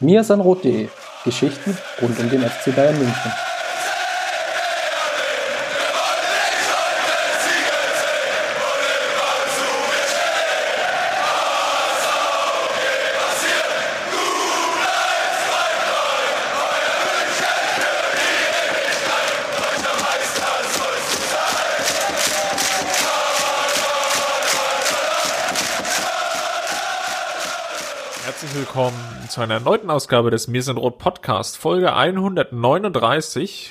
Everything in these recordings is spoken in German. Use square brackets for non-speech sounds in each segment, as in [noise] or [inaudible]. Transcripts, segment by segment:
mirsanrot.de Geschichten rund um den FC Bayern München. Zu einer erneuten Ausgabe des Mir sind Rot Podcast, Folge 139.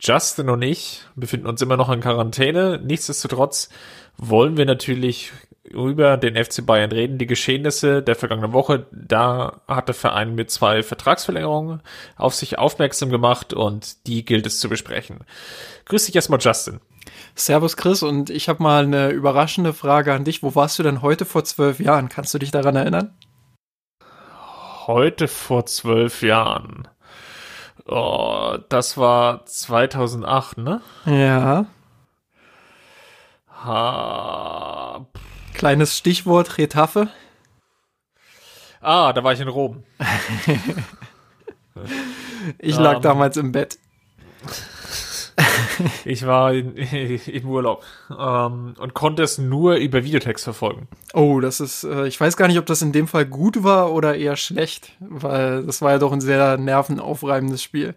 Justin und ich befinden uns immer noch in Quarantäne. Nichtsdestotrotz wollen wir natürlich über den FC Bayern reden, die Geschehnisse der vergangenen Woche. Da hat der Verein mit zwei Vertragsverlängerungen auf sich aufmerksam gemacht und die gilt es zu besprechen. Grüß dich erstmal, Justin. Servus Chris und ich habe mal eine überraschende Frage an dich. Wo warst du denn heute vor zwölf Jahren? Kannst du dich daran erinnern? Heute vor zwölf Jahren. Oh, das war 2008, ne? Ja. Ha. Kleines Stichwort Retafe. Ah, da war ich in Rom. [laughs] ich lag um, damals im Bett. [laughs] ich war in, [laughs] im Urlaub ähm, und konnte es nur über Videotext verfolgen. Oh, das ist, äh, ich weiß gar nicht, ob das in dem Fall gut war oder eher schlecht, weil das war ja doch ein sehr nervenaufreibendes Spiel.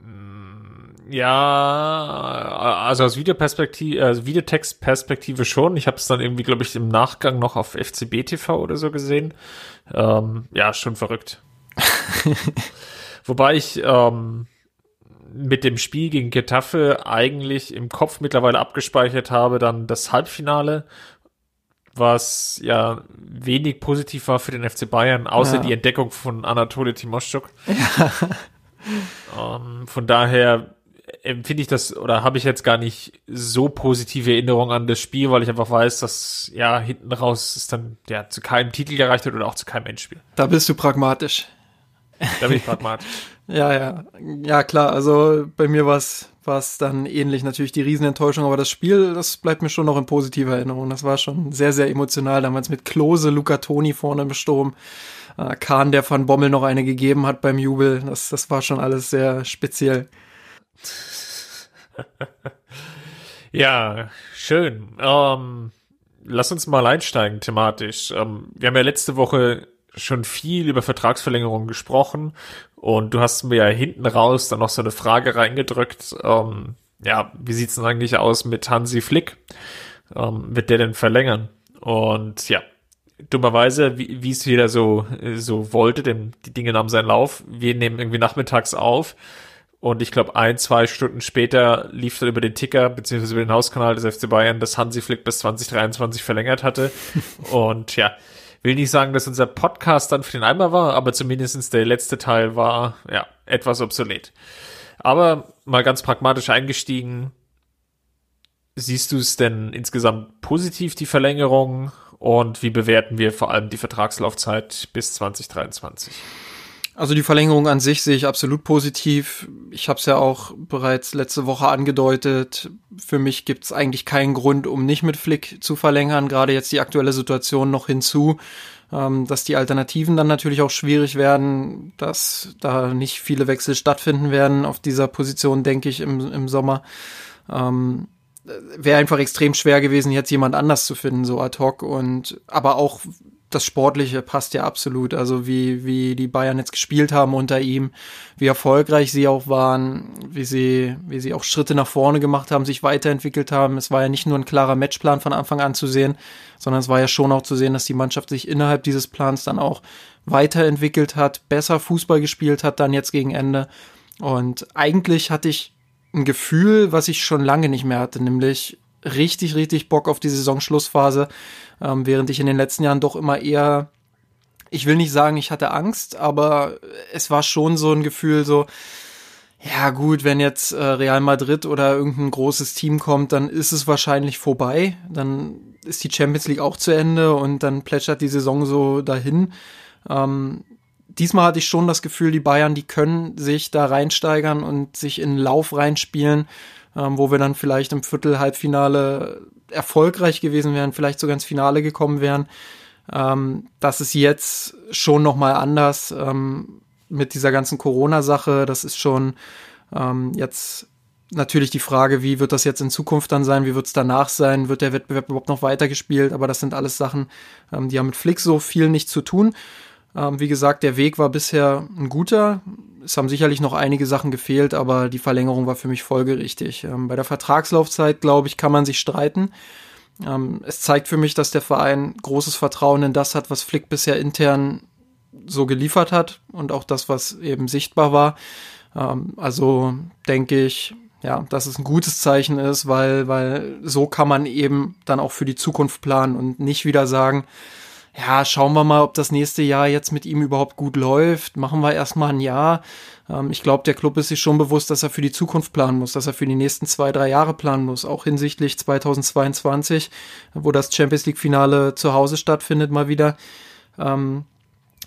Mm, ja, also aus Videoperspektive, also Videotextperspektive schon. Ich habe es dann irgendwie, glaube ich, im Nachgang noch auf FCB TV oder so gesehen. Ähm, ja, schon verrückt. [laughs] Wobei ich ähm, mit dem Spiel gegen Getafe eigentlich im Kopf mittlerweile abgespeichert habe, dann das Halbfinale, was ja wenig positiv war für den FC Bayern, außer ja. die Entdeckung von Anatole Timoschuk. Ja. [laughs] Ähm, von daher empfinde ich das oder habe ich jetzt gar nicht so positive Erinnerungen an das Spiel, weil ich einfach weiß, dass ja hinten raus es dann ja zu keinem Titel gereicht hat oder auch zu keinem Endspiel. Da bist du pragmatisch. Da bin ich pragmatisch. [laughs] Ja, ja. Ja, klar. Also bei mir war es dann ähnlich. Natürlich die Riesenenttäuschung, aber das Spiel, das bleibt mir schon noch in positiver Erinnerung. Das war schon sehr, sehr emotional. Damals mit Klose, Luca Toni vorne im Sturm. Äh, Kahn, der Van Bommel noch eine gegeben hat beim Jubel. Das, das war schon alles sehr speziell. [laughs] ja, schön. Ähm, lass uns mal einsteigen thematisch. Ähm, wir haben ja letzte Woche schon viel über Vertragsverlängerungen gesprochen und du hast mir ja hinten raus dann noch so eine Frage reingedrückt. Ähm, ja, wie sieht's denn eigentlich aus mit Hansi Flick? Ähm, wird der denn verlängern? Und ja, dummerweise, wie, wie es jeder so, so wollte, denn die Dinge nahmen seinen Lauf. Wir nehmen irgendwie nachmittags auf. Und ich glaube, ein, zwei Stunden später lief dann über den Ticker, beziehungsweise über den Hauskanal des FC Bayern, dass Hansi Flick bis 2023 verlängert hatte. [laughs] und ja, will nicht sagen, dass unser Podcast dann für den Eimer war, aber zumindestens der letzte Teil war, ja, etwas obsolet. Aber mal ganz pragmatisch eingestiegen, siehst du es denn insgesamt positiv, die Verlängerung? Und wie bewerten wir vor allem die Vertragslaufzeit bis 2023? Also die Verlängerung an sich sehe ich absolut positiv. Ich habe es ja auch bereits letzte Woche angedeutet. Für mich gibt es eigentlich keinen Grund, um nicht mit Flick zu verlängern. Gerade jetzt die aktuelle Situation noch hinzu, ähm, dass die Alternativen dann natürlich auch schwierig werden, dass da nicht viele Wechsel stattfinden werden auf dieser Position, denke ich, im, im Sommer. Ähm, Wäre einfach extrem schwer gewesen, jetzt jemand anders zu finden, so ad hoc. Und aber auch das Sportliche passt ja absolut. Also wie, wie die Bayern jetzt gespielt haben unter ihm, wie erfolgreich sie auch waren, wie sie, wie sie auch Schritte nach vorne gemacht haben, sich weiterentwickelt haben. Es war ja nicht nur ein klarer Matchplan von Anfang an zu sehen, sondern es war ja schon auch zu sehen, dass die Mannschaft sich innerhalb dieses Plans dann auch weiterentwickelt hat, besser Fußball gespielt hat dann jetzt gegen Ende. Und eigentlich hatte ich ein Gefühl, was ich schon lange nicht mehr hatte, nämlich richtig, richtig Bock auf die Saisonschlussphase, ähm, während ich in den letzten Jahren doch immer eher, ich will nicht sagen, ich hatte Angst, aber es war schon so ein Gefühl so, ja gut, wenn jetzt äh, Real Madrid oder irgendein großes Team kommt, dann ist es wahrscheinlich vorbei, dann ist die Champions League auch zu Ende und dann plätschert die Saison so dahin. Ähm, diesmal hatte ich schon das Gefühl, die Bayern, die können sich da reinsteigern und sich in den Lauf reinspielen ähm, wo wir dann vielleicht im Viertel-Halbfinale erfolgreich gewesen wären, vielleicht sogar ins Finale gekommen wären. Ähm, das ist jetzt schon nochmal anders ähm, mit dieser ganzen Corona-Sache. Das ist schon ähm, jetzt natürlich die Frage, wie wird das jetzt in Zukunft dann sein, wie wird es danach sein, wird der Wettbewerb überhaupt noch weitergespielt, aber das sind alles Sachen, ähm, die haben mit Flick so viel nicht zu tun. Ähm, wie gesagt, der Weg war bisher ein guter. Es haben sicherlich noch einige Sachen gefehlt, aber die Verlängerung war für mich folgerichtig. Ähm, bei der Vertragslaufzeit, glaube ich, kann man sich streiten. Ähm, es zeigt für mich, dass der Verein großes Vertrauen in das hat, was Flick bisher intern so geliefert hat und auch das, was eben sichtbar war. Ähm, also denke ich, ja, dass es ein gutes Zeichen ist, weil, weil so kann man eben dann auch für die Zukunft planen und nicht wieder sagen, ja, schauen wir mal, ob das nächste Jahr jetzt mit ihm überhaupt gut läuft. Machen wir erstmal ein Jahr. Ähm, ich glaube, der Club ist sich schon bewusst, dass er für die Zukunft planen muss, dass er für die nächsten zwei, drei Jahre planen muss, auch hinsichtlich 2022, wo das Champions League Finale zu Hause stattfindet, mal wieder. Ähm,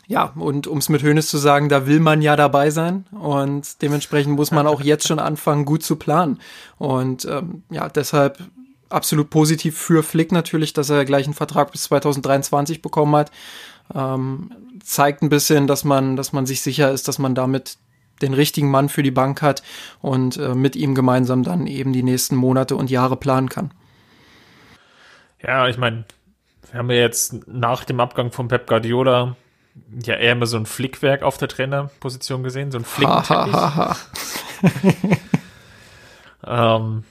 ja, und um es mit Hönes zu sagen, da will man ja dabei sein und dementsprechend muss man auch jetzt schon anfangen, gut zu planen. Und ähm, ja, deshalb absolut positiv für Flick natürlich, dass er gleich einen Vertrag bis 2023 bekommen hat. Ähm, zeigt ein bisschen, dass man, dass man sich sicher ist, dass man damit den richtigen Mann für die Bank hat und äh, mit ihm gemeinsam dann eben die nächsten Monate und Jahre planen kann. Ja, ich meine, wir haben ja jetzt nach dem Abgang von Pep Guardiola ja eher immer so ein Flickwerk auf der Trainerposition gesehen, so ein Flickenteppich. [laughs] ähm,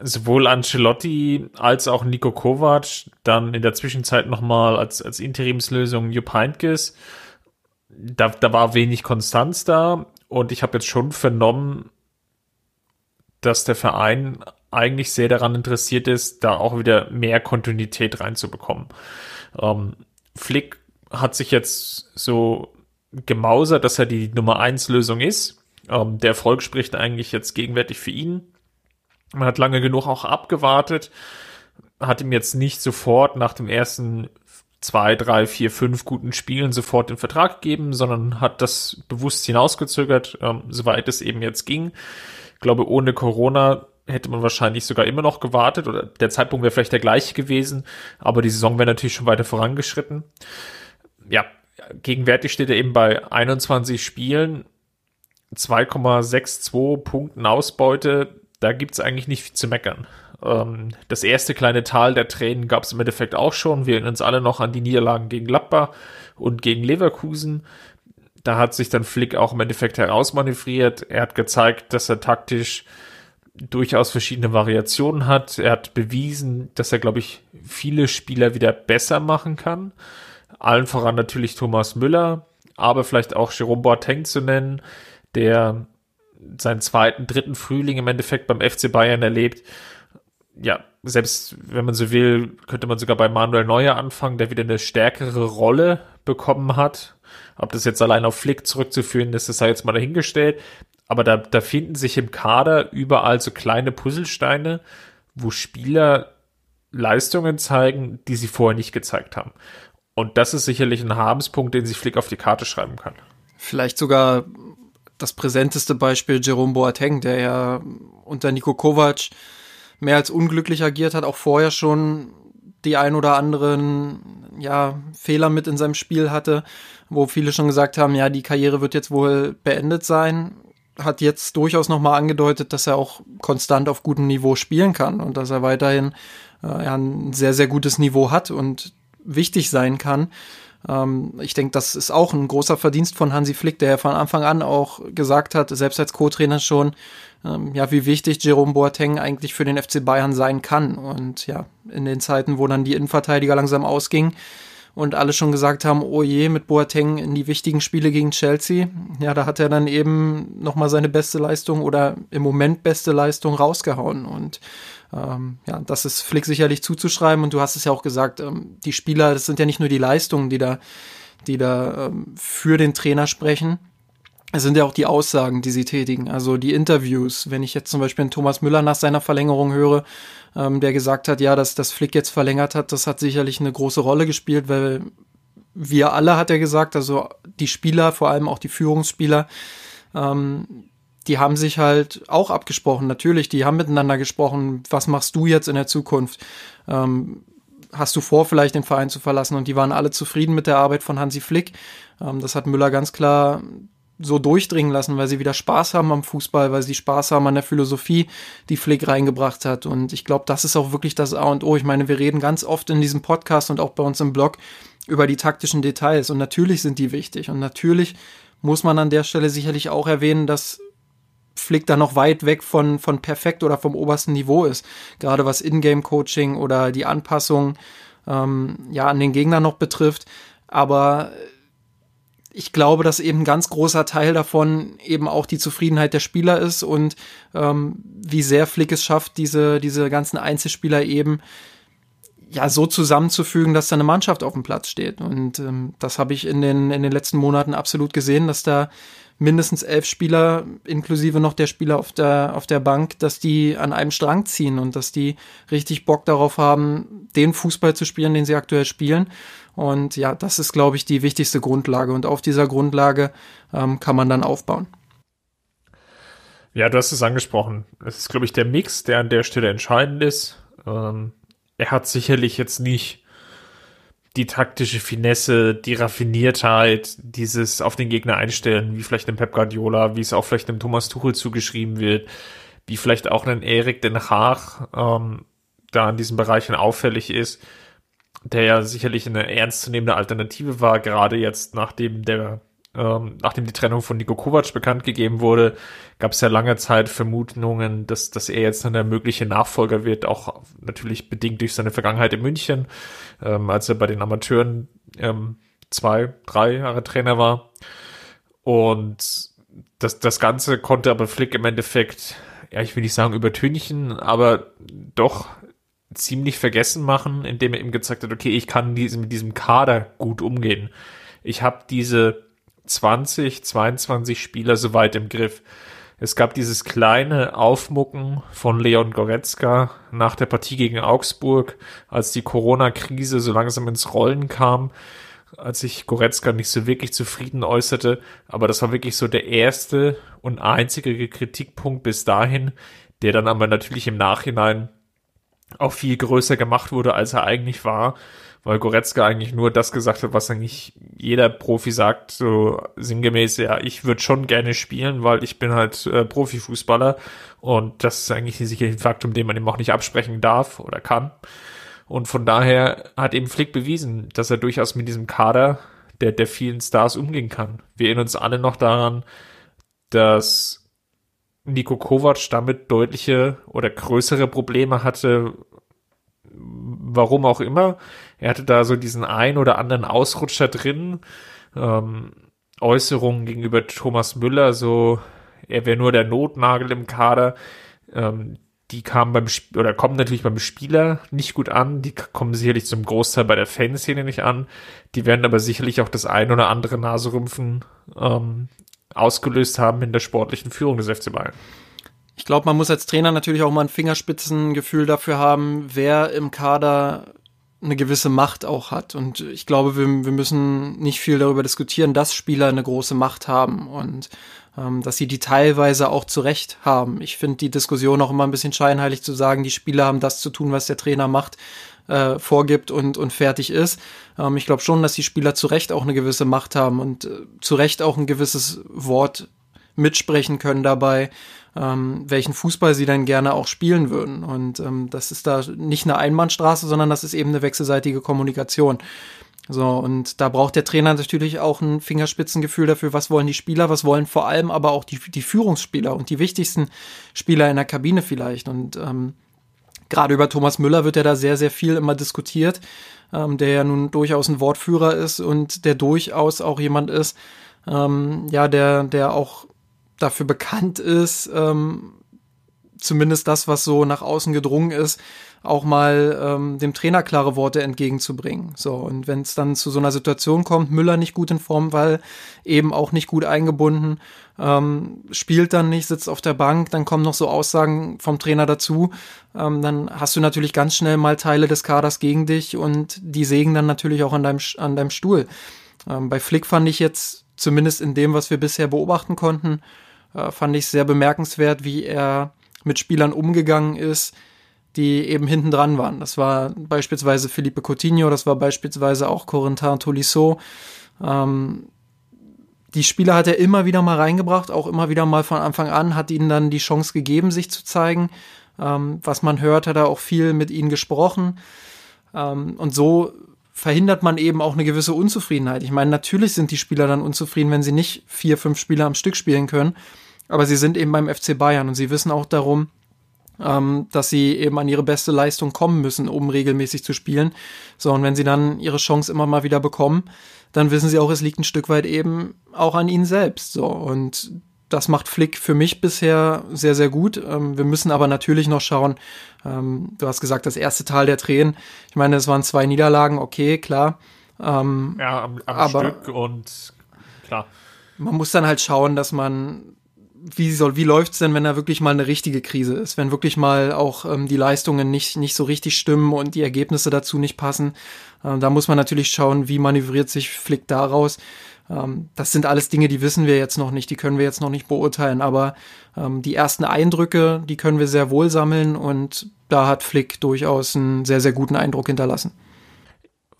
sowohl Ancelotti als auch Nico Kovac, dann in der Zwischenzeit nochmal als, als Interimslösung Jupp Heynckes. Da, da war wenig Konstanz da und ich habe jetzt schon vernommen, dass der Verein eigentlich sehr daran interessiert ist, da auch wieder mehr Kontinuität reinzubekommen. Ähm, Flick hat sich jetzt so gemausert, dass er die Nummer eins Lösung ist. Ähm, der Erfolg spricht eigentlich jetzt gegenwärtig für ihn. Man hat lange genug auch abgewartet, hat ihm jetzt nicht sofort nach dem ersten zwei, drei, vier, fünf guten Spielen sofort den Vertrag gegeben, sondern hat das bewusst hinausgezögert, ähm, soweit es eben jetzt ging. Ich glaube, ohne Corona hätte man wahrscheinlich sogar immer noch gewartet oder der Zeitpunkt wäre vielleicht der gleiche gewesen, aber die Saison wäre natürlich schon weiter vorangeschritten. Ja, gegenwärtig steht er eben bei 21 Spielen, 2,62 Punkten Ausbeute, da gibt's eigentlich nicht viel zu meckern. Ähm, das erste kleine Tal der Tränen gab's im Endeffekt auch schon. Wir erinnern uns alle noch an die Niederlagen gegen Gladbach und gegen Leverkusen. Da hat sich dann Flick auch im Endeffekt herausmanövriert. Er hat gezeigt, dass er taktisch durchaus verschiedene Variationen hat. Er hat bewiesen, dass er, glaube ich, viele Spieler wieder besser machen kann. Allen voran natürlich Thomas Müller, aber vielleicht auch Jerome Boateng zu nennen, der seinen zweiten, dritten Frühling im Endeffekt beim FC Bayern erlebt. Ja, selbst wenn man so will, könnte man sogar bei Manuel Neuer anfangen, der wieder eine stärkere Rolle bekommen hat. Ob das jetzt allein auf Flick zurückzuführen ist, das sei jetzt mal dahingestellt. Aber da, da finden sich im Kader überall so kleine Puzzlesteine, wo Spieler Leistungen zeigen, die sie vorher nicht gezeigt haben. Und das ist sicherlich ein Habenspunkt, den sich Flick auf die Karte schreiben kann. Vielleicht sogar das präsenteste Beispiel Jerome Boateng, der ja unter Nico Kovac mehr als unglücklich agiert hat, auch vorher schon die ein oder anderen ja, Fehler mit in seinem Spiel hatte, wo viele schon gesagt haben, ja, die Karriere wird jetzt wohl beendet sein, hat jetzt durchaus nochmal angedeutet, dass er auch konstant auf gutem Niveau spielen kann und dass er weiterhin äh, ein sehr, sehr gutes Niveau hat und wichtig sein kann. Ähm, ich denke, das ist auch ein großer Verdienst von Hansi Flick, der von Anfang an auch gesagt hat, selbst als Co-Trainer schon, ähm, ja, wie wichtig Jerome Boateng eigentlich für den FC Bayern sein kann. Und ja, in den Zeiten, wo dann die Innenverteidiger langsam ausgingen, und alle schon gesagt haben, oh je, mit Boateng in die wichtigen Spiele gegen Chelsea. Ja, da hat er dann eben nochmal seine beste Leistung oder im Moment beste Leistung rausgehauen. Und ähm, ja, das ist Flick sicherlich zuzuschreiben und du hast es ja auch gesagt, ähm, die Spieler, das sind ja nicht nur die Leistungen, die da, die da ähm, für den Trainer sprechen. Es sind ja auch die Aussagen, die sie tätigen, also die Interviews. Wenn ich jetzt zum Beispiel einen Thomas Müller nach seiner Verlängerung höre, ähm, der gesagt hat, ja, dass das Flick jetzt verlängert hat, das hat sicherlich eine große Rolle gespielt, weil wir alle, hat er gesagt, also die Spieler, vor allem auch die Führungsspieler, ähm, die haben sich halt auch abgesprochen. Natürlich, die haben miteinander gesprochen. Was machst du jetzt in der Zukunft? Ähm, hast du vor, vielleicht den Verein zu verlassen? Und die waren alle zufrieden mit der Arbeit von Hansi Flick. Ähm, das hat Müller ganz klar so durchdringen lassen, weil sie wieder Spaß haben am Fußball, weil sie Spaß haben an der Philosophie, die Flick reingebracht hat. Und ich glaube, das ist auch wirklich das A und O. Ich meine, wir reden ganz oft in diesem Podcast und auch bei uns im Blog über die taktischen Details. Und natürlich sind die wichtig. Und natürlich muss man an der Stelle sicherlich auch erwähnen, dass Flick da noch weit weg von, von perfekt oder vom obersten Niveau ist. Gerade was Ingame-Coaching oder die Anpassung ähm, ja, an den Gegner noch betrifft. Aber ich glaube, dass eben ein ganz großer Teil davon eben auch die Zufriedenheit der Spieler ist und ähm, wie sehr Flick es schafft, diese, diese ganzen Einzelspieler eben ja so zusammenzufügen, dass da eine Mannschaft auf dem Platz steht. Und ähm, das habe ich in den, in den letzten Monaten absolut gesehen, dass da mindestens elf Spieler, inklusive noch der Spieler auf der, auf der Bank, dass die an einem Strang ziehen und dass die richtig Bock darauf haben, den Fußball zu spielen, den sie aktuell spielen. Und ja, das ist, glaube ich, die wichtigste Grundlage. Und auf dieser Grundlage ähm, kann man dann aufbauen. Ja, du hast es angesprochen. Es ist, glaube ich, der Mix, der an der Stelle entscheidend ist. Ähm, er hat sicherlich jetzt nicht die taktische Finesse, die Raffiniertheit, dieses auf den Gegner einstellen, wie vielleicht dem Pep Guardiola, wie es auch vielleicht dem Thomas Tuchel zugeschrieben wird, wie vielleicht auch ein Erik Den Haag ähm, da in diesen Bereichen auffällig ist, der ja sicherlich eine ernstzunehmende Alternative war, gerade jetzt nachdem der ähm, nachdem die Trennung von Nico Kovac bekannt gegeben wurde, gab es ja lange Zeit Vermutungen, dass, dass er jetzt der mögliche Nachfolger wird, auch natürlich bedingt durch seine Vergangenheit in München, ähm, als er bei den Amateuren ähm, zwei, drei Jahre Trainer war. Und das, das Ganze konnte aber Flick im Endeffekt, ja, ich will nicht sagen übertünchen, aber doch ziemlich vergessen machen, indem er ihm gezeigt hat, okay, ich kann diesem, mit diesem Kader gut umgehen. Ich habe diese 20, 22 Spieler soweit im Griff. Es gab dieses kleine Aufmucken von Leon Goretzka nach der Partie gegen Augsburg, als die Corona-Krise so langsam ins Rollen kam, als sich Goretzka nicht so wirklich zufrieden äußerte. Aber das war wirklich so der erste und einzige Kritikpunkt bis dahin, der dann aber natürlich im Nachhinein auch viel größer gemacht wurde, als er eigentlich war weil Goretzka eigentlich nur das gesagt hat, was eigentlich jeder Profi sagt, so sinngemäß, ja, ich würde schon gerne spielen, weil ich bin halt äh, Profifußballer und das ist eigentlich sicherlich ein Faktum, den man ihm auch nicht absprechen darf oder kann. Und von daher hat eben Flick bewiesen, dass er durchaus mit diesem Kader der, der vielen Stars umgehen kann. Wir erinnern uns alle noch daran, dass Nico Kovac damit deutliche oder größere Probleme hatte, warum auch immer. Er hatte da so diesen ein oder anderen Ausrutscher drin. Ähm, Äußerungen gegenüber Thomas Müller, so er wäre nur der Notnagel im Kader. Ähm, die kamen beim Sp oder kommen natürlich beim Spieler nicht gut an. Die kommen sicherlich zum Großteil bei der Fanszene nicht an. Die werden aber sicherlich auch das ein oder andere Naserümpfen ähm, ausgelöst haben in der sportlichen Führung des FC Bayern. Ich glaube, man muss als Trainer natürlich auch mal ein Fingerspitzengefühl dafür haben, wer im Kader eine gewisse Macht auch hat. Und ich glaube, wir, wir müssen nicht viel darüber diskutieren, dass Spieler eine große Macht haben und ähm, dass sie die teilweise auch zu Recht haben. Ich finde die Diskussion auch immer ein bisschen scheinheilig zu sagen, die Spieler haben das zu tun, was der Trainer macht, äh, vorgibt und, und fertig ist. Ähm, ich glaube schon, dass die Spieler zu Recht auch eine gewisse Macht haben und äh, zu Recht auch ein gewisses Wort mitsprechen können dabei, ähm, welchen Fußball sie dann gerne auch spielen würden. Und ähm, das ist da nicht eine Einbahnstraße, sondern das ist eben eine wechselseitige Kommunikation. So, und da braucht der Trainer natürlich auch ein Fingerspitzengefühl dafür, was wollen die Spieler, was wollen vor allem aber auch die, die Führungsspieler und die wichtigsten Spieler in der Kabine vielleicht. Und ähm, gerade über Thomas Müller wird ja da sehr, sehr viel immer diskutiert, ähm, der ja nun durchaus ein Wortführer ist und der durchaus auch jemand ist, ähm, ja, der, der auch dafür bekannt ist, ähm, zumindest das, was so nach außen gedrungen ist, auch mal ähm, dem Trainer klare Worte entgegenzubringen. So, und wenn es dann zu so einer Situation kommt, Müller nicht gut in Form, weil eben auch nicht gut eingebunden, ähm, spielt dann nicht, sitzt auf der Bank, dann kommen noch so Aussagen vom Trainer dazu, ähm, dann hast du natürlich ganz schnell mal Teile des Kaders gegen dich und die sägen dann natürlich auch an deinem, an deinem Stuhl. Ähm, bei Flick fand ich jetzt, zumindest in dem, was wir bisher beobachten konnten, äh, fand ich sehr bemerkenswert, wie er mit Spielern umgegangen ist, die eben hinten dran waren. Das war beispielsweise Felipe Coutinho, das war beispielsweise auch Corentin Tolisso. Ähm, die Spieler hat er immer wieder mal reingebracht, auch immer wieder mal von Anfang an, hat ihnen dann die Chance gegeben, sich zu zeigen. Ähm, was man hört, hat er auch viel mit ihnen gesprochen. Ähm, und so verhindert man eben auch eine gewisse Unzufriedenheit. Ich meine, natürlich sind die Spieler dann unzufrieden, wenn sie nicht vier, fünf Spieler am Stück spielen können. Aber sie sind eben beim FC Bayern und sie wissen auch darum, ähm, dass sie eben an ihre beste Leistung kommen müssen, um regelmäßig zu spielen. So, und wenn sie dann ihre Chance immer mal wieder bekommen, dann wissen sie auch, es liegt ein Stück weit eben auch an ihnen selbst. So, und das macht Flick für mich bisher sehr, sehr gut. Ähm, wir müssen aber natürlich noch schauen. Ähm, du hast gesagt, das erste Tal der Tränen. Ich meine, es waren zwei Niederlagen, okay, klar. Ähm, ja, am, am aber Stück und klar. Man muss dann halt schauen, dass man wie soll, wie läuft's denn, wenn da wirklich mal eine richtige Krise ist, wenn wirklich mal auch ähm, die Leistungen nicht nicht so richtig stimmen und die Ergebnisse dazu nicht passen? Ähm, da muss man natürlich schauen, wie manövriert sich Flick daraus. Ähm, das sind alles Dinge, die wissen wir jetzt noch nicht, die können wir jetzt noch nicht beurteilen, aber ähm, die ersten Eindrücke, die können wir sehr wohl sammeln und da hat Flick durchaus einen sehr sehr guten Eindruck hinterlassen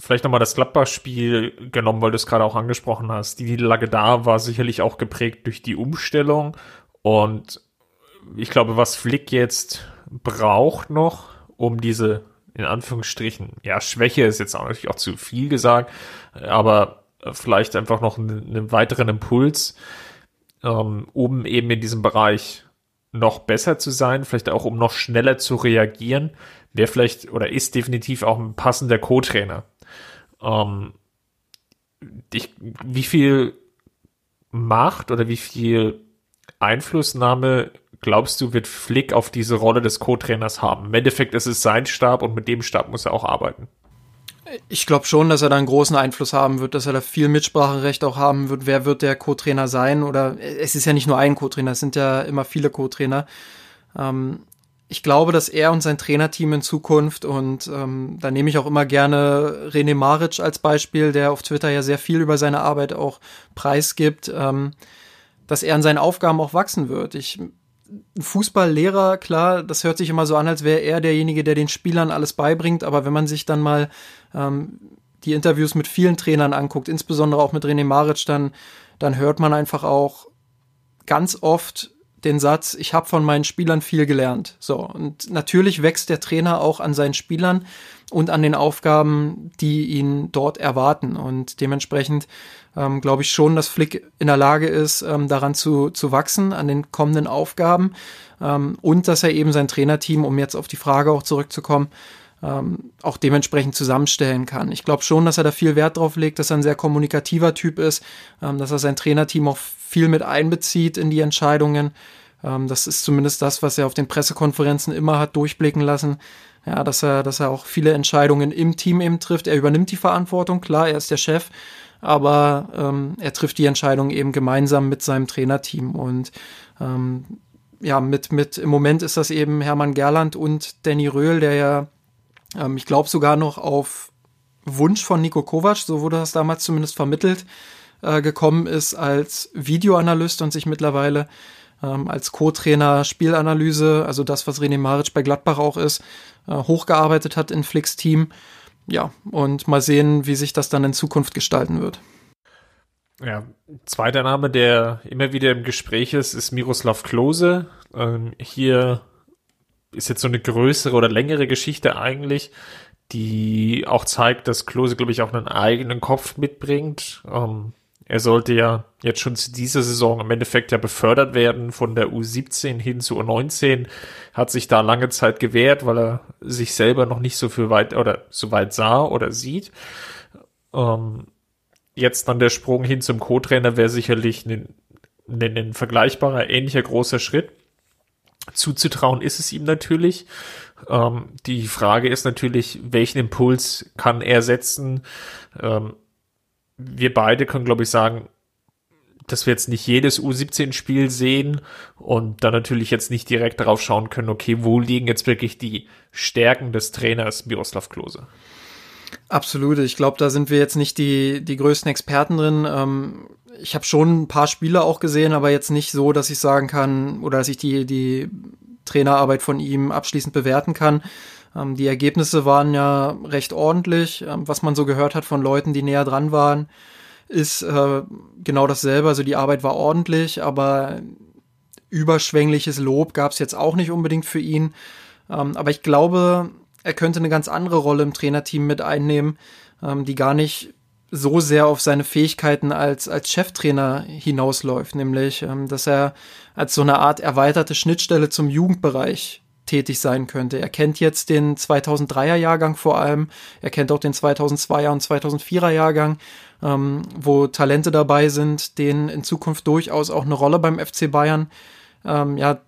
vielleicht nochmal das Gladbach-Spiel genommen, weil du es gerade auch angesprochen hast. Die Niederlage da war sicherlich auch geprägt durch die Umstellung. Und ich glaube, was Flick jetzt braucht noch, um diese, in Anführungsstrichen, ja, Schwäche ist jetzt auch natürlich auch zu viel gesagt, aber vielleicht einfach noch einen, einen weiteren Impuls, ähm, um eben in diesem Bereich noch besser zu sein, vielleicht auch um noch schneller zu reagieren, wäre vielleicht oder ist definitiv auch ein passender Co-Trainer. Ähm, ich, wie viel Macht oder wie viel Einflussnahme glaubst du, wird Flick auf diese Rolle des Co-Trainers haben? Im Endeffekt ist es sein Stab und mit dem Stab muss er auch arbeiten. Ich glaube schon, dass er da einen großen Einfluss haben wird, dass er da viel Mitspracherecht auch haben wird. Wer wird der Co-Trainer sein? Oder es ist ja nicht nur ein Co-Trainer, es sind ja immer viele Co-Trainer. Ähm, ich glaube, dass er und sein Trainerteam in Zukunft, und ähm, da nehme ich auch immer gerne René Maric als Beispiel, der auf Twitter ja sehr viel über seine Arbeit auch preisgibt, ähm, dass er an seinen Aufgaben auch wachsen wird. Ich, Fußballlehrer, klar, das hört sich immer so an, als wäre er derjenige, der den Spielern alles beibringt, aber wenn man sich dann mal ähm, die Interviews mit vielen Trainern anguckt, insbesondere auch mit René Maric, dann, dann hört man einfach auch ganz oft, den Satz, ich habe von meinen Spielern viel gelernt. So, und natürlich wächst der Trainer auch an seinen Spielern und an den Aufgaben, die ihn dort erwarten. Und dementsprechend ähm, glaube ich schon, dass Flick in der Lage ist, ähm, daran zu, zu wachsen, an den kommenden Aufgaben. Ähm, und dass er eben sein Trainerteam, um jetzt auf die Frage auch zurückzukommen, ähm, auch dementsprechend zusammenstellen kann. Ich glaube schon, dass er da viel Wert drauf legt, dass er ein sehr kommunikativer Typ ist, ähm, dass er sein Trainerteam auch viel mit einbezieht in die Entscheidungen. Ähm, das ist zumindest das, was er auf den Pressekonferenzen immer hat durchblicken lassen. Ja, dass er, dass er auch viele Entscheidungen im Team eben trifft. Er übernimmt die Verantwortung, klar, er ist der Chef, aber ähm, er trifft die Entscheidung eben gemeinsam mit seinem Trainerteam und ähm, ja, mit, mit, im Moment ist das eben Hermann Gerland und Danny Röhl, der ja, ähm, ich glaube sogar noch auf Wunsch von Nico Kovac, so wurde das damals zumindest vermittelt, äh, gekommen ist als Videoanalyst und sich mittlerweile ähm, als Co-Trainer Spielanalyse, also das, was René Maric bei Gladbach auch ist, äh, hochgearbeitet hat in Flicks Team. Ja, und mal sehen, wie sich das dann in Zukunft gestalten wird. Ja, zweiter Name, der immer wieder im Gespräch ist, ist Miroslav Klose. Ähm, hier ist jetzt so eine größere oder längere Geschichte eigentlich, die auch zeigt, dass Klose, glaube ich, auch einen eigenen Kopf mitbringt. Ähm, er sollte ja jetzt schon zu dieser Saison im Endeffekt ja befördert werden von der U17 hin zu U19, hat sich da lange Zeit gewehrt, weil er sich selber noch nicht so viel weit oder so weit sah oder sieht. Ähm, jetzt dann der Sprung hin zum Co-Trainer wäre sicherlich ein, ein, ein vergleichbarer, ähnlicher großer Schritt. Zuzutrauen ist es ihm natürlich. Ähm, die Frage ist natürlich, welchen Impuls kann er setzen? Ähm, wir beide können, glaube ich, sagen, dass wir jetzt nicht jedes U17-Spiel sehen und dann natürlich jetzt nicht direkt darauf schauen können, okay, wo liegen jetzt wirklich die Stärken des Trainers Miroslav Klose? Absolut. Ich glaube, da sind wir jetzt nicht die, die größten Experten drin. Ähm, ich habe schon ein paar Spiele auch gesehen, aber jetzt nicht so, dass ich sagen kann oder dass ich die, die Trainerarbeit von ihm abschließend bewerten kann. Ähm, die Ergebnisse waren ja recht ordentlich. Ähm, was man so gehört hat von Leuten, die näher dran waren, ist äh, genau dasselbe. Also die Arbeit war ordentlich, aber überschwängliches Lob gab es jetzt auch nicht unbedingt für ihn. Ähm, aber ich glaube, er könnte eine ganz andere Rolle im Trainerteam mit einnehmen, ähm, die gar nicht so sehr auf seine Fähigkeiten als, als Cheftrainer hinausläuft, nämlich, ähm, dass er als so eine Art erweiterte Schnittstelle zum Jugendbereich tätig sein könnte. Er kennt jetzt den 2003er Jahrgang vor allem, er kennt auch den 2002er und 2004er Jahrgang, ähm, wo Talente dabei sind, denen in Zukunft durchaus auch eine Rolle beim FC Bayern ähm, ja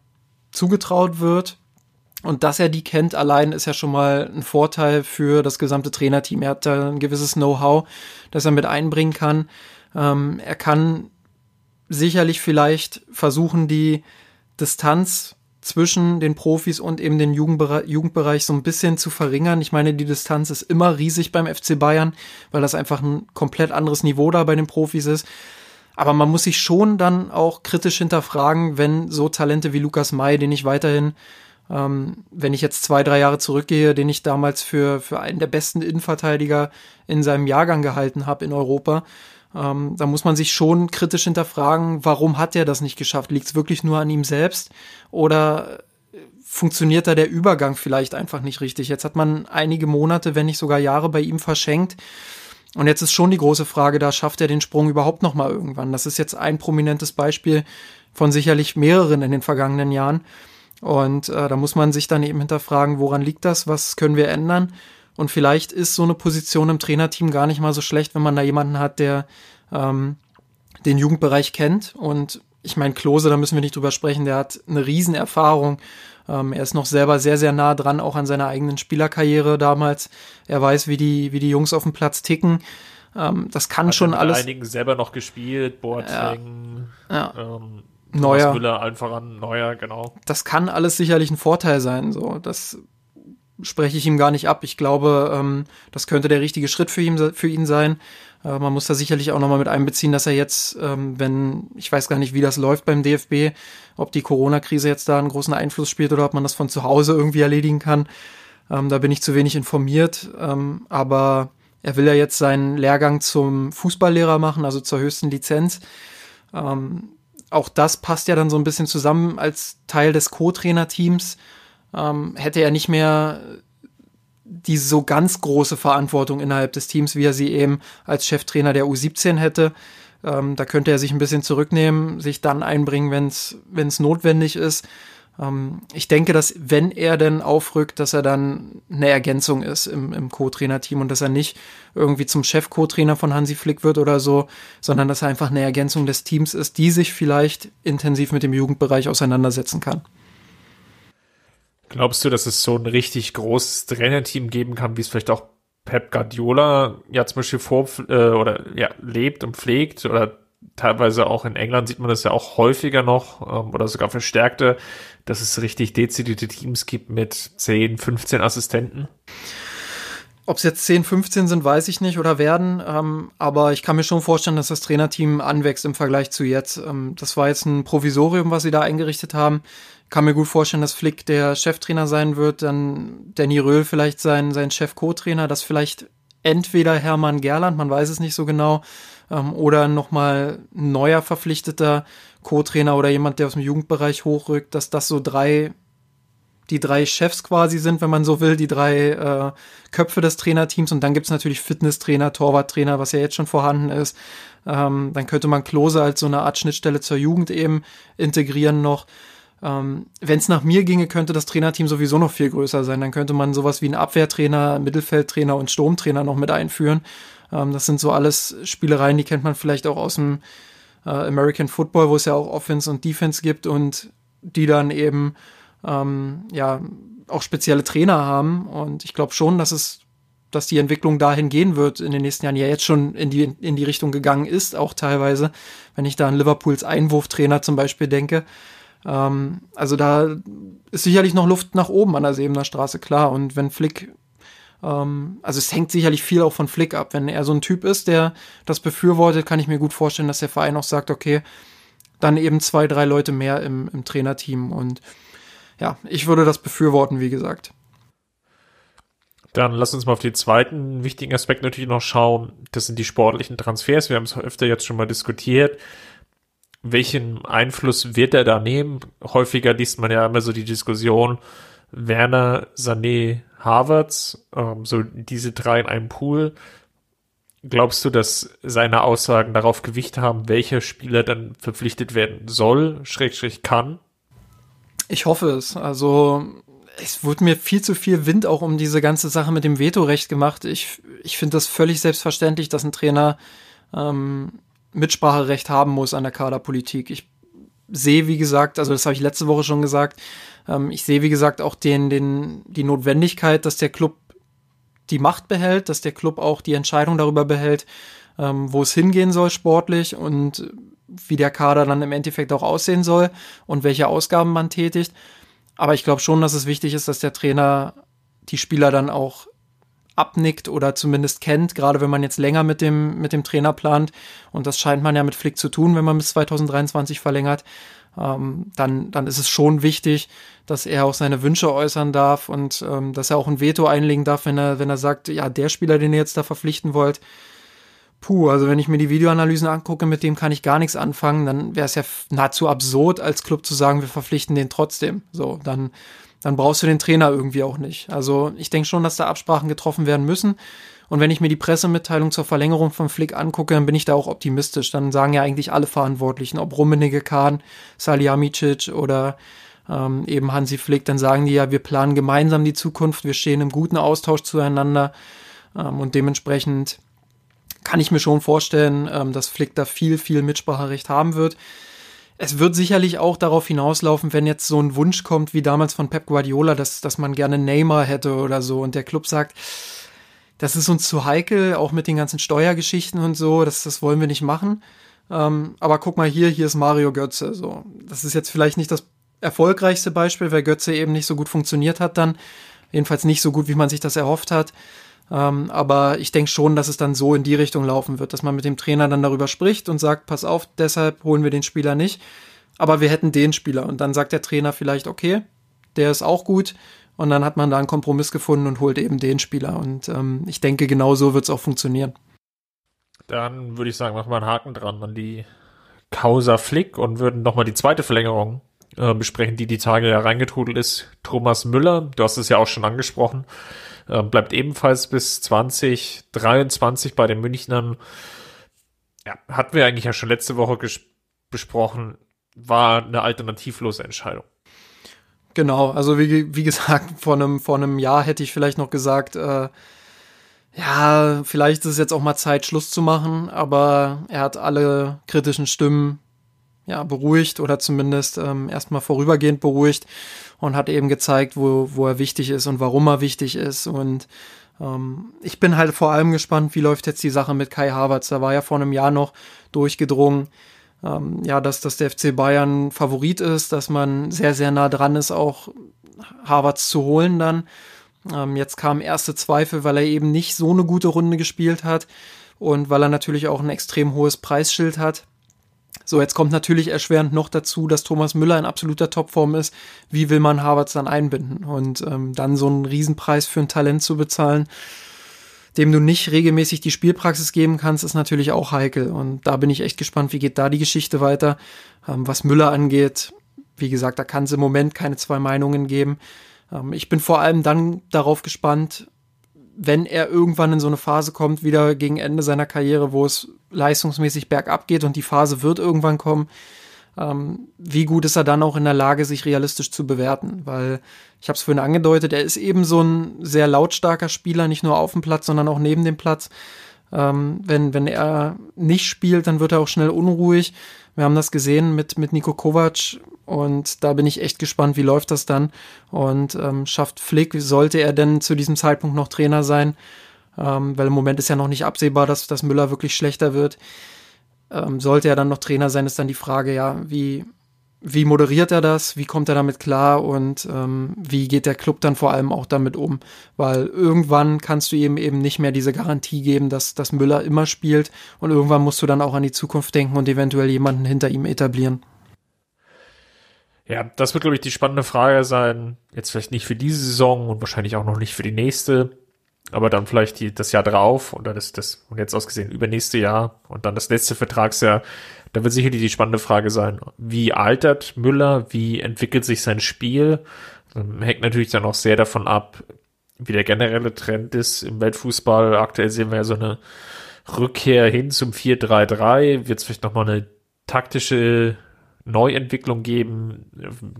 zugetraut wird. Und dass er die kennt allein ist ja schon mal ein Vorteil für das gesamte Trainerteam. Er hat da ein gewisses Know-how, das er mit einbringen kann. Ähm, er kann sicherlich vielleicht versuchen, die Distanz zwischen den Profis und eben den Jugendbereich, Jugendbereich so ein bisschen zu verringern. Ich meine, die Distanz ist immer riesig beim FC Bayern, weil das einfach ein komplett anderes Niveau da bei den Profis ist. Aber man muss sich schon dann auch kritisch hinterfragen, wenn so Talente wie Lukas May, den ich weiterhin, ähm, wenn ich jetzt zwei, drei Jahre zurückgehe, den ich damals für, für einen der besten Innenverteidiger in seinem Jahrgang gehalten habe in Europa, ähm, da muss man sich schon kritisch hinterfragen, warum hat er das nicht geschafft? Liegt es wirklich nur an ihm selbst? Oder funktioniert da der Übergang vielleicht einfach nicht richtig? Jetzt hat man einige Monate, wenn nicht sogar Jahre bei ihm verschenkt. Und jetzt ist schon die große Frage, da schafft er den Sprung überhaupt noch mal irgendwann? Das ist jetzt ein prominentes Beispiel von sicherlich mehreren in den vergangenen Jahren. Und äh, da muss man sich dann eben hinterfragen, woran liegt das? Was können wir ändern? Und vielleicht ist so eine Position im Trainerteam gar nicht mal so schlecht, wenn man da jemanden hat, der ähm, den Jugendbereich kennt. Und ich meine, Klose, da müssen wir nicht drüber sprechen, der hat eine Riesenerfahrung ähm, er ist noch selber sehr, sehr nah dran, auch an seiner eigenen Spielerkarriere damals. Er weiß, wie die, wie die Jungs auf dem Platz ticken. Ähm, das kann Hat schon alles. einigen selber noch gespielt, Boateng, ja. ja. Ähm, Neuer. Müller, allen voran, Neuer, genau. Das kann alles sicherlich ein Vorteil sein, so. Das spreche ich ihm gar nicht ab. Ich glaube, ähm, das könnte der richtige Schritt für ihn, für ihn sein. Äh, man muss da sicherlich auch nochmal mit einbeziehen, dass er jetzt, ähm, wenn, ich weiß gar nicht, wie das läuft beim DFB, ob die Corona-Krise jetzt da einen großen Einfluss spielt oder ob man das von zu Hause irgendwie erledigen kann. Ähm, da bin ich zu wenig informiert. Ähm, aber er will ja jetzt seinen Lehrgang zum Fußballlehrer machen, also zur höchsten Lizenz. Ähm, auch das passt ja dann so ein bisschen zusammen als Teil des Co-Trainer-Teams. Ähm, hätte er nicht mehr die so ganz große Verantwortung innerhalb des Teams, wie er sie eben als Cheftrainer der U17 hätte. Ähm, da könnte er sich ein bisschen zurücknehmen, sich dann einbringen, wenn es notwendig ist. Ähm, ich denke, dass wenn er denn aufrückt, dass er dann eine Ergänzung ist im, im Co-Trainer-Team und dass er nicht irgendwie zum Chef-Co-Trainer von Hansi Flick wird oder so, sondern dass er einfach eine Ergänzung des Teams ist, die sich vielleicht intensiv mit dem Jugendbereich auseinandersetzen kann. Glaubst du, dass es so ein richtig großes Trainerteam geben kann, wie es vielleicht auch Pep Guardiola ja zum Beispiel vor äh, oder ja lebt und pflegt oder teilweise auch in England sieht man das ja auch häufiger noch ähm, oder sogar verstärkte, dass es richtig dezidierte Teams gibt mit 10, 15 Assistenten? Ob es jetzt 10, 15 sind, weiß ich nicht oder werden. Ähm, aber ich kann mir schon vorstellen, dass das Trainerteam anwächst im Vergleich zu jetzt. Ähm, das war jetzt ein Provisorium, was sie da eingerichtet haben kann mir gut vorstellen, dass Flick der Cheftrainer sein wird, dann Danny Röhl vielleicht sein, sein Chef-Co-Trainer, dass vielleicht entweder Hermann Gerland, man weiß es nicht so genau, ähm, oder nochmal ein neuer verpflichteter Co-Trainer oder jemand, der aus dem Jugendbereich hochrückt, dass das so drei, die drei Chefs quasi sind, wenn man so will, die drei äh, Köpfe des Trainerteams und dann gibt's natürlich Fitnesstrainer, Torwarttrainer, was ja jetzt schon vorhanden ist. Ähm, dann könnte man Klose als so eine Art Schnittstelle zur Jugend eben integrieren noch. Ähm, Wenn es nach mir ginge, könnte das Trainerteam sowieso noch viel größer sein. Dann könnte man sowas wie einen Abwehrtrainer, Mittelfeldtrainer und Sturmtrainer noch mit einführen. Ähm, das sind so alles Spielereien, die kennt man vielleicht auch aus dem äh, American Football, wo es ja auch Offense und Defense gibt und die dann eben ähm, ja auch spezielle Trainer haben. Und ich glaube schon, dass es dass die Entwicklung dahin gehen wird in den nächsten Jahren, ja jetzt schon in die, in die Richtung gegangen ist, auch teilweise, wenn ich da an Liverpools Einwurftrainer zum Beispiel denke, ähm, also da ist sicherlich noch Luft nach oben an der Sebener Straße, klar. Und wenn Flick, ähm, also es hängt sicherlich viel auch von Flick ab. Wenn er so ein Typ ist, der das befürwortet, kann ich mir gut vorstellen, dass der Verein auch sagt, okay, dann eben zwei, drei Leute mehr im, im Trainerteam. Und ja, ich würde das befürworten, wie gesagt. Dann lass uns mal auf den zweiten wichtigen Aspekt natürlich noch schauen. Das sind die sportlichen Transfers. Wir haben es öfter jetzt schon mal diskutiert. Welchen Einfluss wird er da nehmen? Häufiger liest man ja immer so die Diskussion, Werner, Sané, Harvards, ähm, so diese drei in einem Pool. Glaubst du, dass seine Aussagen darauf Gewicht haben, welcher Spieler dann verpflichtet werden soll, schräg, kann? Ich hoffe es. Also es wurde mir viel zu viel Wind auch um diese ganze Sache mit dem Vetorecht gemacht. Ich, ich finde das völlig selbstverständlich, dass ein Trainer ähm, Mitspracherecht haben muss an der Kaderpolitik. Ich sehe, wie gesagt, also das habe ich letzte Woche schon gesagt, ähm, ich sehe, wie gesagt, auch den, den, die Notwendigkeit, dass der Club die Macht behält, dass der Club auch die Entscheidung darüber behält, ähm, wo es hingehen soll sportlich und wie der Kader dann im Endeffekt auch aussehen soll und welche Ausgaben man tätigt. Aber ich glaube schon, dass es wichtig ist, dass der Trainer die Spieler dann auch abnickt oder zumindest kennt, gerade wenn man jetzt länger mit dem, mit dem Trainer plant. Und das scheint man ja mit Flick zu tun, wenn man bis 2023 verlängert. Ähm, dann, dann ist es schon wichtig, dass er auch seine Wünsche äußern darf und ähm, dass er auch ein Veto einlegen darf, wenn er, wenn er sagt, ja, der Spieler, den ihr jetzt da verpflichten wollt, puh, also wenn ich mir die Videoanalysen angucke, mit dem kann ich gar nichts anfangen, dann wäre es ja nahezu absurd, als Club zu sagen, wir verpflichten den trotzdem. So, dann, dann brauchst du den Trainer irgendwie auch nicht. Also ich denke schon, dass da Absprachen getroffen werden müssen. Und wenn ich mir die Pressemitteilung zur Verlängerung von Flick angucke, dann bin ich da auch optimistisch. Dann sagen ja eigentlich alle Verantwortlichen, ob Rummenigge, Kahn, Salihamidzic oder ähm, eben Hansi Flick, dann sagen die ja, wir planen gemeinsam die Zukunft, wir stehen im guten Austausch zueinander ähm, und dementsprechend kann ich mir schon vorstellen, ähm, dass Flick da viel, viel Mitspracherecht haben wird. Es wird sicherlich auch darauf hinauslaufen, wenn jetzt so ein Wunsch kommt, wie damals von Pep Guardiola, dass, dass man gerne Neymar hätte oder so und der Club sagt, das ist uns zu heikel, auch mit den ganzen Steuergeschichten und so, das, das wollen wir nicht machen. Ähm, aber guck mal hier, hier ist Mario Götze. So, das ist jetzt vielleicht nicht das erfolgreichste Beispiel, weil Götze eben nicht so gut funktioniert hat dann. Jedenfalls nicht so gut, wie man sich das erhofft hat. Ähm, aber ich denke schon, dass es dann so in die Richtung laufen wird, dass man mit dem Trainer dann darüber spricht und sagt, pass auf, deshalb holen wir den Spieler nicht. Aber wir hätten den Spieler. Und dann sagt der Trainer vielleicht, okay, der ist auch gut. Und dann hat man da einen Kompromiss gefunden und holt eben den Spieler. Und ähm, ich denke, genau so wird es auch funktionieren. Dann würde ich sagen, machen wir einen Haken dran an die Causa Flick und würden nochmal die zweite Verlängerung äh, besprechen, die die Tage hereingetrudelt ist. Thomas Müller, du hast es ja auch schon angesprochen, äh, bleibt ebenfalls bis 2023 bei den Münchnern. Ja, hatten wir eigentlich ja schon letzte Woche besprochen, war eine alternativlose Entscheidung. Genau, also wie, wie gesagt, vor einem, vor einem Jahr hätte ich vielleicht noch gesagt, äh, ja, vielleicht ist es jetzt auch mal Zeit, Schluss zu machen, aber er hat alle kritischen Stimmen ja, beruhigt oder zumindest ähm, erstmal vorübergehend beruhigt und hat eben gezeigt, wo, wo er wichtig ist und warum er wichtig ist. Und ähm, ich bin halt vor allem gespannt, wie läuft jetzt die Sache mit Kai Havertz. Da war ja vor einem Jahr noch durchgedrungen, ähm, ja, dass, dass der FC Bayern Favorit ist, dass man sehr, sehr nah dran ist, auch Havertz zu holen dann. Ähm, jetzt kamen erste Zweifel, weil er eben nicht so eine gute Runde gespielt hat und weil er natürlich auch ein extrem hohes Preisschild hat. So, jetzt kommt natürlich erschwerend noch dazu, dass Thomas Müller in absoluter Topform ist. Wie will man Havertz dann einbinden? Und ähm, dann so einen Riesenpreis für ein Talent zu bezahlen, dem du nicht regelmäßig die Spielpraxis geben kannst, ist natürlich auch heikel. Und da bin ich echt gespannt, wie geht da die Geschichte weiter. Ähm, was Müller angeht, wie gesagt, da kann es im Moment keine zwei Meinungen geben. Ähm, ich bin vor allem dann darauf gespannt, wenn er irgendwann in so eine Phase kommt, wieder gegen Ende seiner Karriere, wo es leistungsmäßig bergab geht und die Phase wird irgendwann kommen, ähm, wie gut ist er dann auch in der Lage, sich realistisch zu bewerten? Weil ich habe es vorhin angedeutet, er ist eben so ein sehr lautstarker Spieler, nicht nur auf dem Platz, sondern auch neben dem Platz. Ähm, wenn, wenn er nicht spielt, dann wird er auch schnell unruhig. Wir haben das gesehen mit, mit Nico Kovac und da bin ich echt gespannt, wie läuft das dann und ähm, schafft Flick, sollte er denn zu diesem Zeitpunkt noch Trainer sein, ähm, weil im Moment ist ja noch nicht absehbar, dass, dass Müller wirklich schlechter wird. Ähm, sollte er dann noch Trainer sein, ist dann die Frage, ja, wie, wie moderiert er das, wie kommt er damit klar und ähm, wie geht der Club dann vor allem auch damit um? Weil irgendwann kannst du ihm eben nicht mehr diese Garantie geben, dass, dass Müller immer spielt und irgendwann musst du dann auch an die Zukunft denken und eventuell jemanden hinter ihm etablieren. Ja, das wird, glaube ich, die spannende Frage sein. Jetzt vielleicht nicht für diese Saison und wahrscheinlich auch noch nicht für die nächste, aber dann vielleicht die, das Jahr drauf und dann ist das, und jetzt ausgesehen, übernächste Jahr und dann das letzte Vertragsjahr. Da wird sicherlich die spannende Frage sein, wie altert Müller, wie entwickelt sich sein Spiel? Ähm, hängt natürlich dann auch sehr davon ab, wie der generelle Trend ist im Weltfußball. Aktuell sehen wir ja so eine Rückkehr hin zum 4-3-3. Wird es vielleicht nochmal eine taktische Neuentwicklung geben?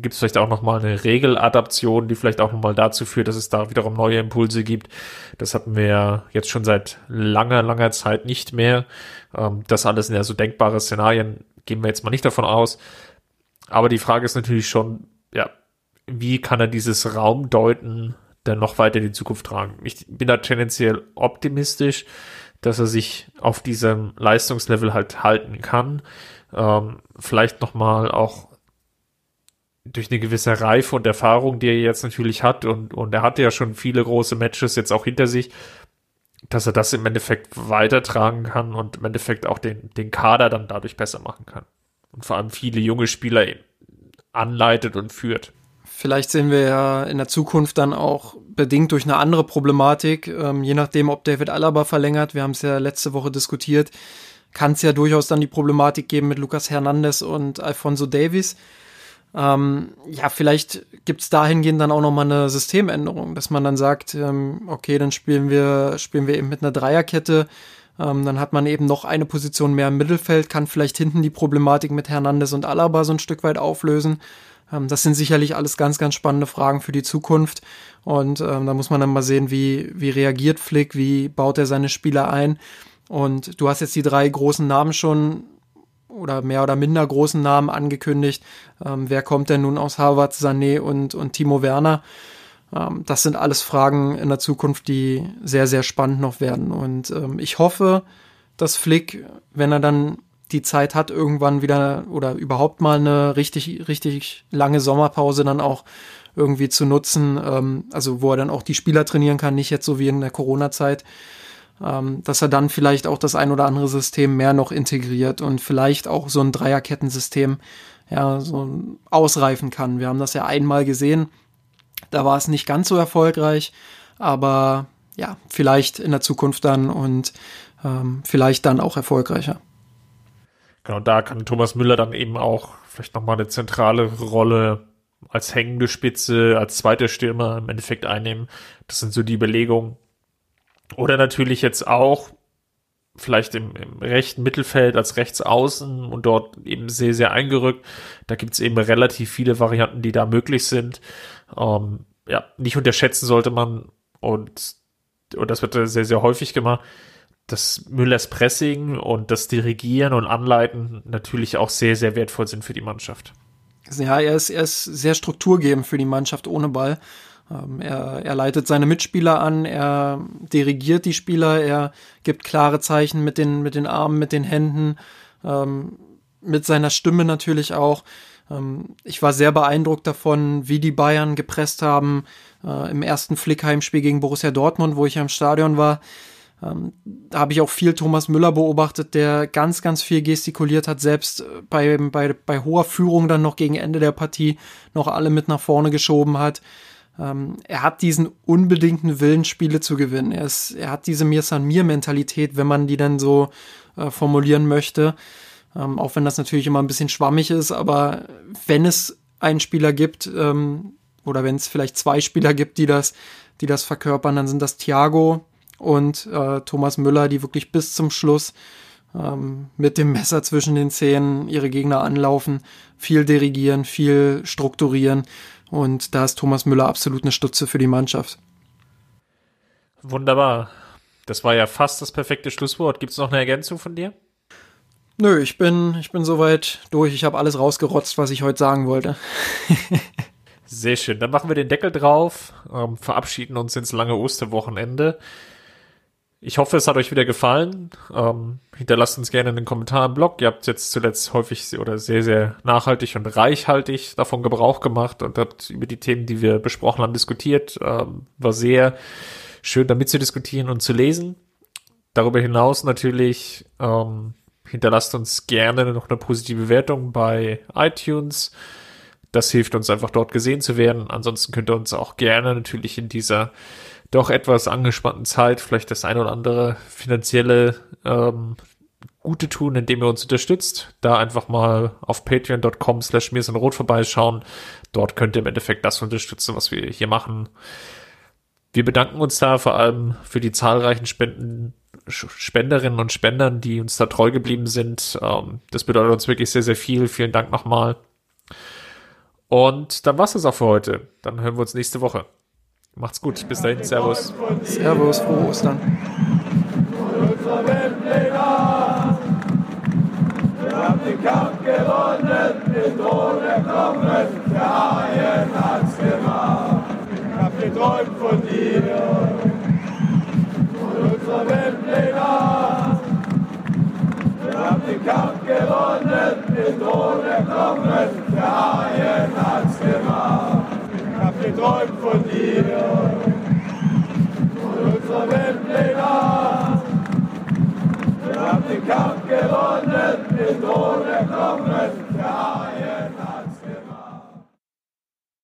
Gibt es vielleicht auch nochmal eine Regeladaption, die vielleicht auch nochmal dazu führt, dass es da wiederum neue Impulse gibt? Das hatten wir jetzt schon seit langer, langer Zeit nicht mehr. Ähm, das alles sind ja so denkbare Szenarien, gehen wir jetzt mal nicht davon aus. Aber die Frage ist natürlich schon, ja, wie kann er dieses Raumdeuten dann noch weiter in die Zukunft tragen? Ich bin da tendenziell optimistisch, dass er sich auf diesem Leistungslevel halt halten kann ähm, vielleicht nochmal auch durch eine gewisse Reife und Erfahrung, die er jetzt natürlich hat, und, und er hatte ja schon viele große Matches jetzt auch hinter sich, dass er das im Endeffekt weitertragen kann und im Endeffekt auch den, den Kader dann dadurch besser machen kann. Und vor allem viele junge Spieler anleitet und führt. Vielleicht sehen wir ja in der Zukunft dann auch bedingt durch eine andere Problematik, ähm, je nachdem, ob David Alaba verlängert. Wir haben es ja letzte Woche diskutiert kann es ja durchaus dann die Problematik geben mit Lucas Hernandez und Alfonso Davies. Ähm, ja, vielleicht gibt es dahingehend dann auch nochmal eine Systemänderung, dass man dann sagt, ähm, okay, dann spielen wir, spielen wir eben mit einer Dreierkette. Ähm, dann hat man eben noch eine Position mehr im Mittelfeld, kann vielleicht hinten die Problematik mit Hernandez und Alaba so ein Stück weit auflösen. Ähm, das sind sicherlich alles ganz, ganz spannende Fragen für die Zukunft. Und ähm, da muss man dann mal sehen, wie, wie reagiert Flick, wie baut er seine Spieler ein. Und du hast jetzt die drei großen Namen schon oder mehr oder minder großen Namen angekündigt. Ähm, wer kommt denn nun aus Harvard, Sané und, und Timo Werner? Ähm, das sind alles Fragen in der Zukunft, die sehr, sehr spannend noch werden. Und ähm, ich hoffe, dass Flick, wenn er dann die Zeit hat, irgendwann wieder oder überhaupt mal eine richtig, richtig lange Sommerpause dann auch irgendwie zu nutzen, ähm, also wo er dann auch die Spieler trainieren kann, nicht jetzt so wie in der Corona-Zeit, ähm, dass er dann vielleicht auch das ein oder andere System mehr noch integriert und vielleicht auch so ein Dreierkettensystem ja, so ausreifen kann. Wir haben das ja einmal gesehen, da war es nicht ganz so erfolgreich, aber ja, vielleicht in der Zukunft dann und ähm, vielleicht dann auch erfolgreicher. Genau, da kann Thomas Müller dann eben auch vielleicht nochmal eine zentrale Rolle als hängende Spitze, als zweiter Stürmer im Endeffekt einnehmen. Das sind so die Überlegungen, oder natürlich jetzt auch vielleicht im, im rechten Mittelfeld als Rechtsaußen und dort eben sehr, sehr eingerückt. Da gibt es eben relativ viele Varianten, die da möglich sind. Ähm, ja, nicht unterschätzen sollte man und, und das wird sehr, sehr häufig gemacht, dass Müllers Pressing und das Dirigieren und Anleiten natürlich auch sehr, sehr wertvoll sind für die Mannschaft. Ja, er ist, er ist sehr strukturgebend für die Mannschaft ohne Ball. Ähm, er, er leitet seine Mitspieler an, er dirigiert die Spieler, er gibt klare Zeichen mit den, mit den Armen, mit den Händen, ähm, mit seiner Stimme natürlich auch. Ähm, ich war sehr beeindruckt davon, wie die Bayern gepresst haben äh, im ersten Flickheim-Spiel gegen Borussia Dortmund, wo ich am Stadion war. Ähm, da habe ich auch viel Thomas Müller beobachtet, der ganz, ganz viel gestikuliert hat, selbst bei, bei, bei hoher Führung dann noch gegen Ende der Partie noch alle mit nach vorne geschoben hat ähm, er hat diesen unbedingten Willen, Spiele zu gewinnen. Er, ist, er hat diese Mir San Mir Mentalität, wenn man die dann so äh, formulieren möchte. Ähm, auch wenn das natürlich immer ein bisschen schwammig ist, aber wenn es einen Spieler gibt, ähm, oder wenn es vielleicht zwei Spieler gibt, die das, die das verkörpern, dann sind das Thiago und äh, Thomas Müller, die wirklich bis zum Schluss ähm, mit dem Messer zwischen den Zähnen ihre Gegner anlaufen, viel dirigieren, viel strukturieren und da ist Thomas Müller absolut eine Stütze für die Mannschaft. Wunderbar. Das war ja fast das perfekte Schlusswort. Gibt es noch eine Ergänzung von dir? Nö, ich bin, ich bin soweit durch. Ich habe alles rausgerotzt, was ich heute sagen wollte. [laughs] Sehr schön. Dann machen wir den Deckel drauf, ähm, verabschieden uns ins lange Osterwochenende. Ich hoffe, es hat euch wieder gefallen. Ähm, hinterlasst uns gerne einen Kommentar im Blog. Ihr habt jetzt zuletzt häufig oder sehr, sehr nachhaltig und reichhaltig davon Gebrauch gemacht und habt über die Themen, die wir besprochen haben, diskutiert. Ähm, war sehr schön, damit zu diskutieren und zu lesen. Darüber hinaus natürlich ähm, hinterlasst uns gerne noch eine positive Bewertung bei iTunes. das hilft uns einfach dort gesehen zu werden. Ansonsten könnt ihr uns auch gerne natürlich in dieser doch etwas angespannten Zeit vielleicht das ein oder andere finanzielle ähm, Gute tun, indem ihr uns unterstützt. Da einfach mal auf patreon.com slash mir rot vorbeischauen. Dort könnt ihr im Endeffekt das unterstützen, was wir hier machen. Wir bedanken uns da vor allem für die zahlreichen Spenden, Spenderinnen und Spendern, die uns da treu geblieben sind. Ähm, das bedeutet uns wirklich sehr, sehr viel. Vielen Dank nochmal. Und dann war's das auch für heute. Dann hören wir uns nächste Woche. Macht's gut. Bis dahin. Servus. Servus. Frohe Ostern. Wir haben den Kampf gewonnen, den Thron erkommen, der Haien hat's gemacht. Ich hab geträumt von dir, von unserer Weltpläne. Wir haben den Kampf gewonnen, den Thron der Haien hat's gemacht. Geträumt von dir, von unserer Weltpläne. Wir haben den Kampf gewonnen, den Thron erkommen, der